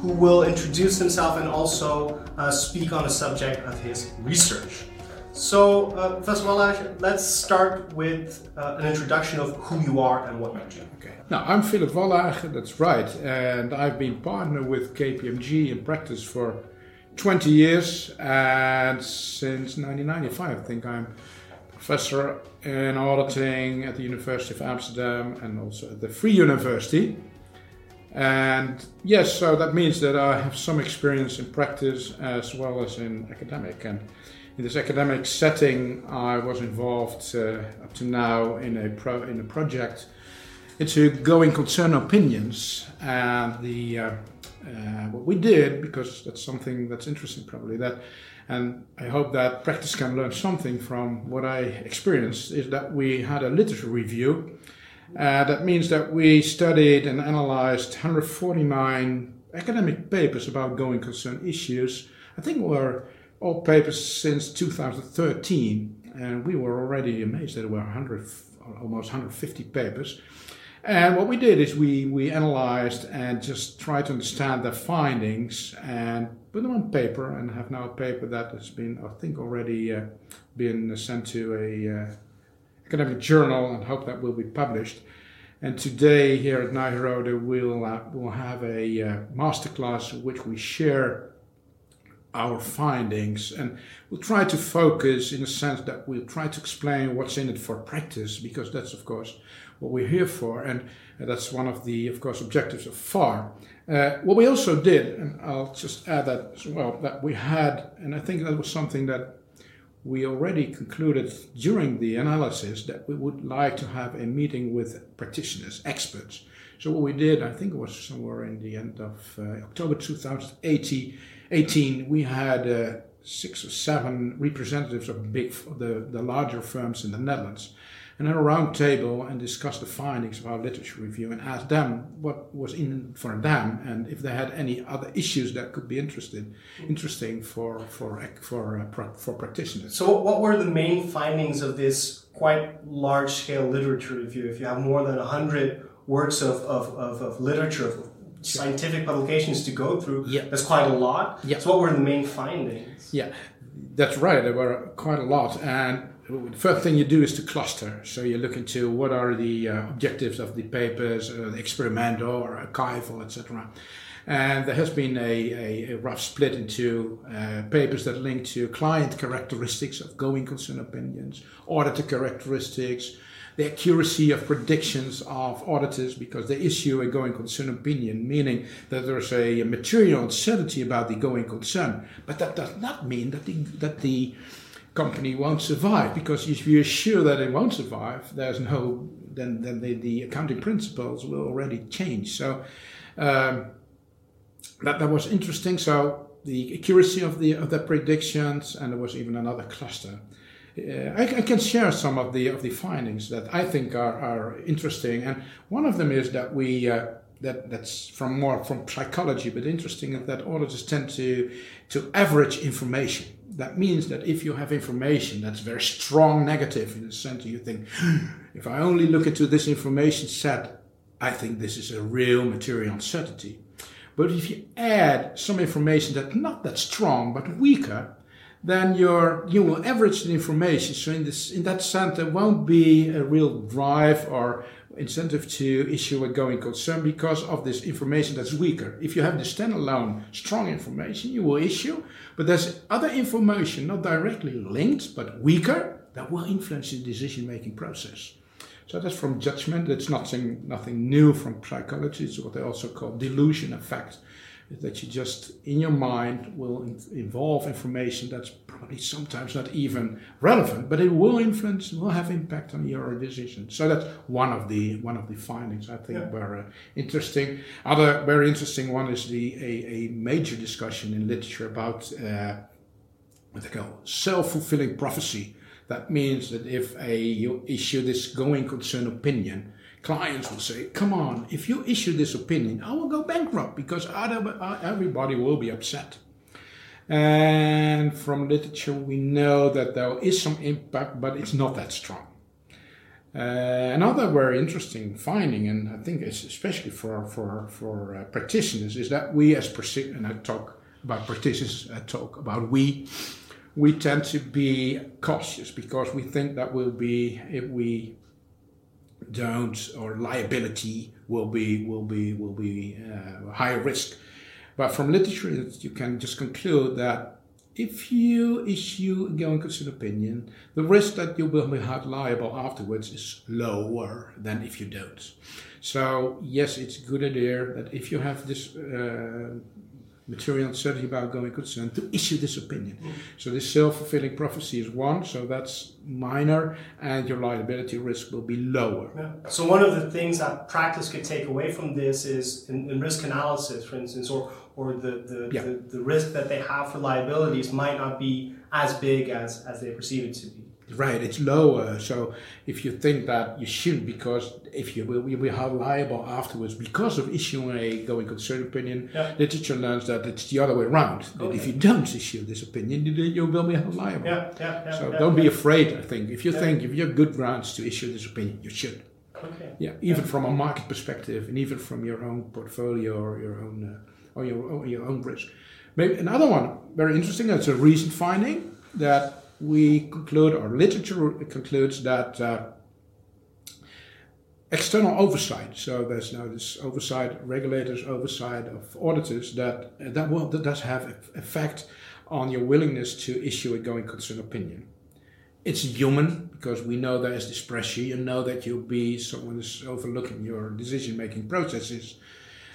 who will introduce himself and also uh, speak on the subject of his research. So, uh, Professor Wallage, let's start with uh, an introduction of who you are and what you do. Okay. Now, I'm Philip Wallage, that's right, and I've been partner with KPMG in practice for 20 years, and since 1995, I think I'm professor in auditing at the University of Amsterdam and also at the Free University. And yes, so that means that I have some experience in practice as well as in academic. And in this academic setting, I was involved uh, up to now in a pro, in a project into going concern opinions. And the uh, uh, what we did, because that's something that's interesting, probably that, and I hope that practice can learn something from what I experienced, is that we had a literature review. Uh, that means that we studied and analyzed 149 academic papers about going concern issues. I think were all papers since 2013, and we were already amazed that there were 100, almost 150 papers. And what we did is we, we analyzed and just tried to understand the findings and put them on paper and have now a paper that has been, I think, already uh, been sent to a uh, academic journal and hope that will be published. And today here at Nyenrode we'll, uh, we'll have a uh, masterclass in which we share our findings and we'll try to focus in a sense that we'll try to explain what's in it for practice because that's of course what we're here for and that's one of the of course objectives of FAR. Uh, what we also did, and I'll just add that as well, that we had, and I think that was something that we already concluded during the analysis that we would like to have a meeting with practitioners, experts. So what we did, I think it was somewhere in the end of uh, October 2018, we had uh, six or seven representatives of big, the, the larger firms in the Netherlands, and had a round table and discussed the findings of our literature review and asked them what was in for them and if they had any other issues that could be interested, interesting for for for uh, for practitioners. So, what were the main findings of this quite large scale literature review? If you have more than hundred works of, of, of, of literature, of scientific publications to go through. Yeah. That's quite a lot. Yeah. So what were the main findings? Yeah, that's right. There were quite a lot. And the first thing you do is to cluster. So you look into what are the uh, objectives of the papers, uh, the experimental or archival, etc. And there has been a, a, a rough split into uh, papers that link to client characteristics of going concern opinions, auditor characteristics, the accuracy of predictions of auditors because they issue a going concern opinion, meaning that there's a material uncertainty about the going concern. But that does not mean that the, that the company won't survive because if you're sure that it won't survive, there's no, then, then the, the accounting principles will already change. So um, that, that was interesting. So the accuracy of the, of the predictions, and there was even another cluster uh, I, I, can share some of the of the findings that I think are, are interesting, and one of them is that we uh, that that's from more from psychology, but interesting is that auditors tend to to average information. That means that if you have information that's very strong negative in the center, you think, if I only look into this information set, I think this is a real material uncertainty. But if you add some information that's not that strong but weaker, then your you will average the information. So in this in that sense, won't be a real drive or incentive to issue a going concern because of this information that's weaker. If you have the standalone strong information, you will issue, but there's other information not directly linked but weaker that will influence the decision making process. So that's from judgment. It's nothing nothing new from psychology. It's what they also call dilution effect is that you just in your mind will involve information that's probably sometimes not even relevant, but it will influence, will have impact on your decision. So that's one of the one of the findings I think yeah. were uh, interesting. Other very interesting one is the a, a major discussion in literature about uh, what they call self-fulfilling prophecy. That means that if a you issue this going concern opinion, clients will say, come on, if you issue this opinion, I will go bankrupt because uh, everybody will be upset. And from literature, we know that there is some impact, but it's not that strong. Uh, another very interesting finding, and I think it's especially for for for uh, practitioners, is that we as practitioners, and I talk about practitioners, I talk about we, we tend to be cautious because we think that will be if we don't or liability will be will be will be uh, higher risk. But from literature, you can just conclude that if you issue a going concern opinion, the risk that you will be held liable afterwards is lower than if you don't. So yes, it's a good idea that if you have this uh, material uncertainty about going concern to issue this opinion. Mm. So this self-fulfilling prophecy is one, so that's minor, and your liability risk will be lower. Yeah. So one of the things that practice could take away from this is in, in risk analysis, for instance, or or the the, yeah. the the risk that they have for liabilities might not be as big as as they perceive it to be. Right, it's lower. So if you think that you shouldn't, because if you will, be held liable afterwards because of issuing a going concern opinion, yeah. literature learns that it's the other way around. That okay. if you don't issue this opinion, you, you will be held liable. Yeah, yeah, yeah, so don't be afraid. I think if you think if you have good grounds to issue this opinion, you should. Okay. Yeah, even from a market perspective, and even from your own portfolio or your own uh, or your or your own risk. Maybe another one very interesting. That's a recent finding that we conclude, or literature concludes, that uh, external oversight, so there's now this oversight, regulators' oversight of auditors, that that, will, that does have effect on your willingness to issue a going concern opinion. It's human because we know there is this pressure. You know that you'll be someone is overlooking your decision-making processes.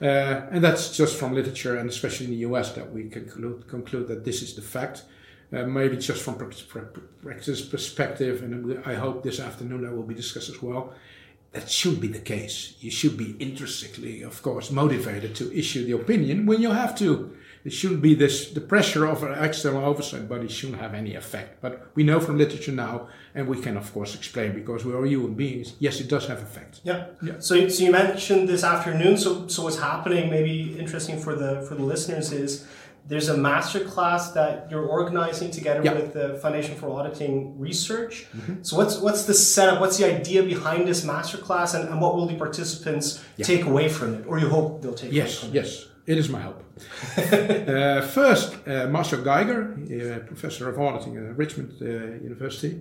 Uh, and that's just from literature, and especially in the US, that we conclude, conclude that this is the fact. Uh, maybe just from practice perspective, and I hope this afternoon that will be discussed as well. That should be the case. You should be intrinsically, of course, motivated to issue the opinion when you have to. It shouldn't be this the pressure of an external oversight, but it shouldn't have any effect. But we know from literature now, and we can of course explain because we are human beings. Yes, it does have effect. Yeah. yeah. So, so you mentioned this afternoon. So, so what's happening? Maybe interesting for the for the listeners is there's a master class that you're organizing together with the Foundation for Auditing Research. Mm-hmm. So what's what's the setup? What's the idea behind this master class, and, and what will the participants take away from it, or you hope they'll take yes, away from yes. it? Yes, it is my hope. uh, first, uh, Marshall Geiger, uh, professor of auditing at Richmond uh, University,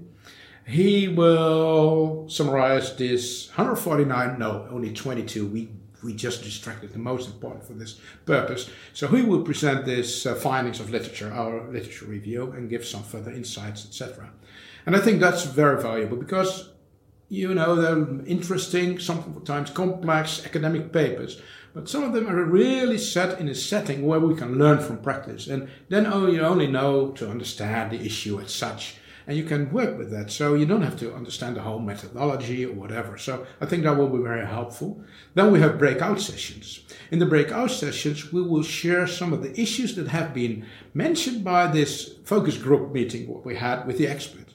he will summarize this 149, no, only 22 week we just distracted the most important for this purpose. So he will present this uh, findings of literature, our literature review, and give some further insights, etc. And I think that's very valuable because you know they're interesting, sometimes complex academic papers, but some of them are really set in a setting where we can learn from practice, and then you only know to understand the issue as such and you can work with that. So you don't have to understand the whole methodology or whatever. So I think that will be very helpful. Then we have breakout sessions. In the breakout sessions, we will share some of the issues that have been mentioned by this focus group meeting what we had with the experts.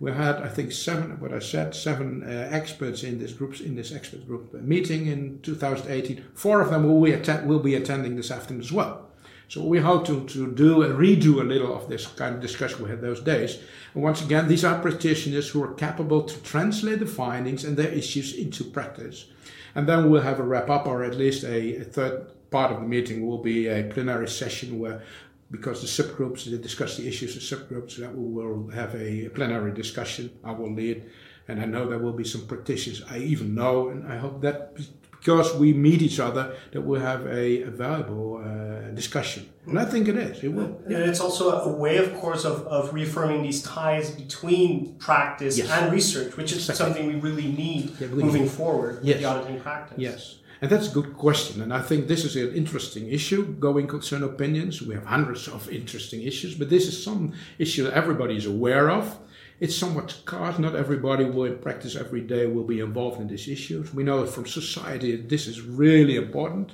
We had, I think, seven. What I said, seven uh, experts in this groups in this expert group meeting in 2018. Four of them will be, atten- will be attending this afternoon as well. So we hope to, to do and redo a little of this kind of discussion we had those days. And once again, these are practitioners who are capable to translate the findings and their issues into practice. And then we'll have a wrap up, or at least a, a third part of the meeting will be a plenary session where because the subgroups they discuss the issues of subgroups that we will have a plenary discussion i will lead and i know there will be some practitioners i even know and i hope that because we meet each other that we have a, a valuable uh, discussion. And I think it is. It will. Yeah. And it's also a way, of course, of, of reaffirming these ties between practice yes. and research, which is exactly. something we really need yeah, moving need. forward yes. with the auditing practice. Yes. And that's a good question. And I think this is an interesting issue, going concern opinions. We have hundreds of interesting issues, but this is some issue that everybody is aware of it's somewhat scarce. Not everybody will in practice every day will be involved in these issues. We know from society this is really important.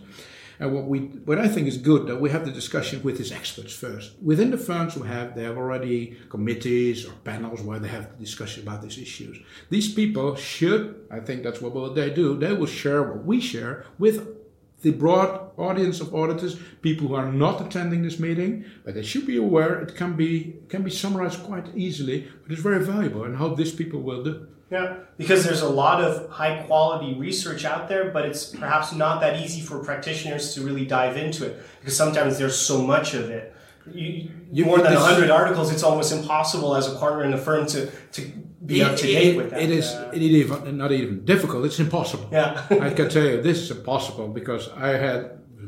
And what we, what I think is good that we have the discussion with these experts first. Within the firms we have, they have already committees or panels where they have the discussion about these issues. These people should, I think that's what will they do. They will share what we share with the broad audience of auditors, people who are not attending this meeting, but they should be aware it can be can be summarized quite easily, but it's very valuable, and I hope these people will do. Yeah, because there's a lot of high quality research out there, but it's perhaps not that easy for practitioners to really dive into it because sometimes there's so much of it. You, You- more than this- 100 articles, it's almost impossible as a partner in a firm to, to be up to It- date with that. It is Uh, it is even, not even difficult; it's impossible. yeah. I can tell you this is impossible because I had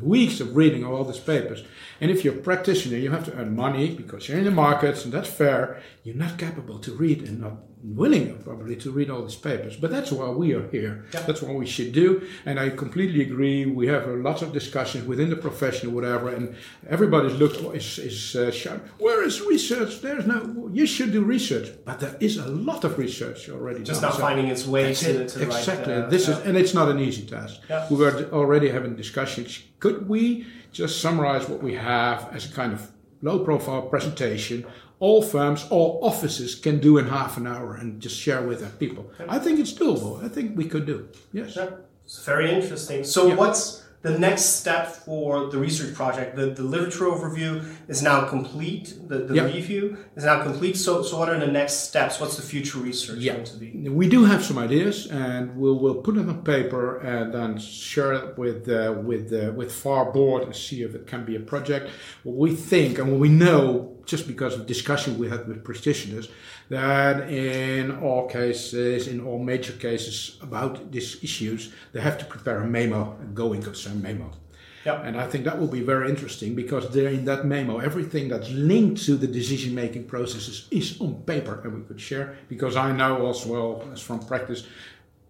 weeks of reading all these papers. And if you're a practitioner, you have to earn money because you're in the markets, and that's fair. You're not capable to read and not willing probably to read all these papers. But that's why we are here. Yeah. That's what we should do. And I completely agree. We have uh, lots of discussions within the profession or whatever, and everybody's looked is is uh, shouting, where is research? There's no. You should do research, but there is a lot of research already. Just done. not So- finding its way to, it. to the right. exactly. uh, this yeah. is, and it's not an easy task. Yeah. We were already having discussions. Could we just summarize what we have as a kind of low-profile presentation? All firms, all offices can do in half an hour and just share with their people. I think it's doable. I think we could do. Yes. Yeah, it's very interesting. So, Yeah. what's the next step for the research project? The, the literature overview is now complete. The, the Yeah. review is now complete. So, so what are the next steps? What's the future research going to be? We do have some ideas, and we'll, we'll put it on paper and then share it with uh, with uh, with FAR board and see if it can be a project. What we think and what we know, just because of discussion we had with practitioners, that in all cases, in all major cases about these issues, they have to prepare a memo, a going concern memo. Yeah. And I think that will be very interesting because there in that memo, everything that's linked to the decision making processes is on paper and we could share. Because I know as well as from practice,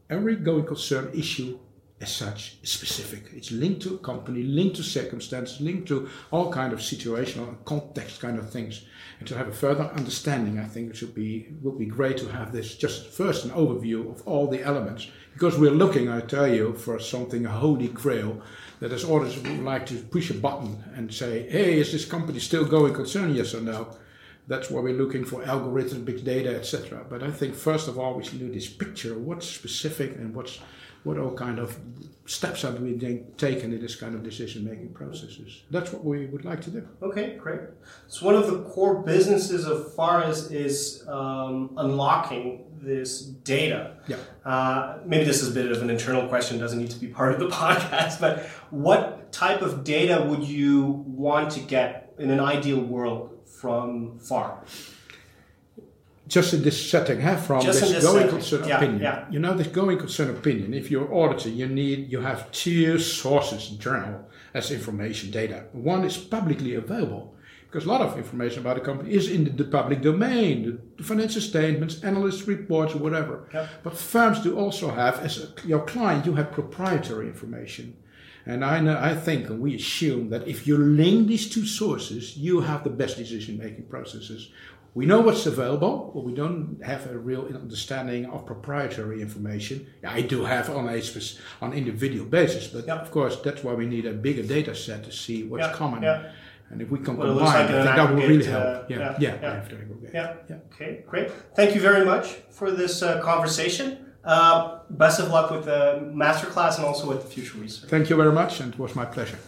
every going concern issue as such specific. It's linked to a company, linked to circumstances, linked to all kind of situational context kind of things. And to have a further understanding, I think it should be would be great to have this just first an overview of all the elements. Because we're looking, I tell you, for something a holy grail that as auditors would like to push a button and say, hey, is this company still going concern, yes or no? That's why we're looking for algorithms, big data, etc. But I think first of all we should do this picture what's specific and what's what all kind of steps are we being taken in this kind of decision making processes. That's what we would like to do. Okay, great. So, one of the core businesses of FARS is um, unlocking this data. Yeah. Uh, maybe this is a bit of an internal question, doesn't need to be part of the podcast, but what type of data would you want to get in an ideal world from FAR? Just in this setting, have from Just this this going setting. concern Yeah, opinion. yeah. You know, this going concern opinion. If you're auditor, you need you have two sources in general as information data. One is publicly available because a lot of information about a company is in the, the public domain, the financial statements, analyst reports, or whatever. Yeah. But firms do also have, as a, your client, you have proprietary information. And I, know, I think and we assume that if you link these two sources, you have the best decision making processes. We know what's available, but we don't have a real understanding of proprietary information. I do have on a on individual basis, but Yeah. of course that's why we need a bigger data set to see what's Yeah, common. yeah. And if we can Well, combine, like that will really aggregate, uh, help. yeah, yeah, yeah, yeah. I have to aggregate. Yeah. yeah. Okay, great. Thank you very much for this uh, conversation. Uh, best of luck with the masterclass and also with the future research. Thank you very much, and it was my pleasure.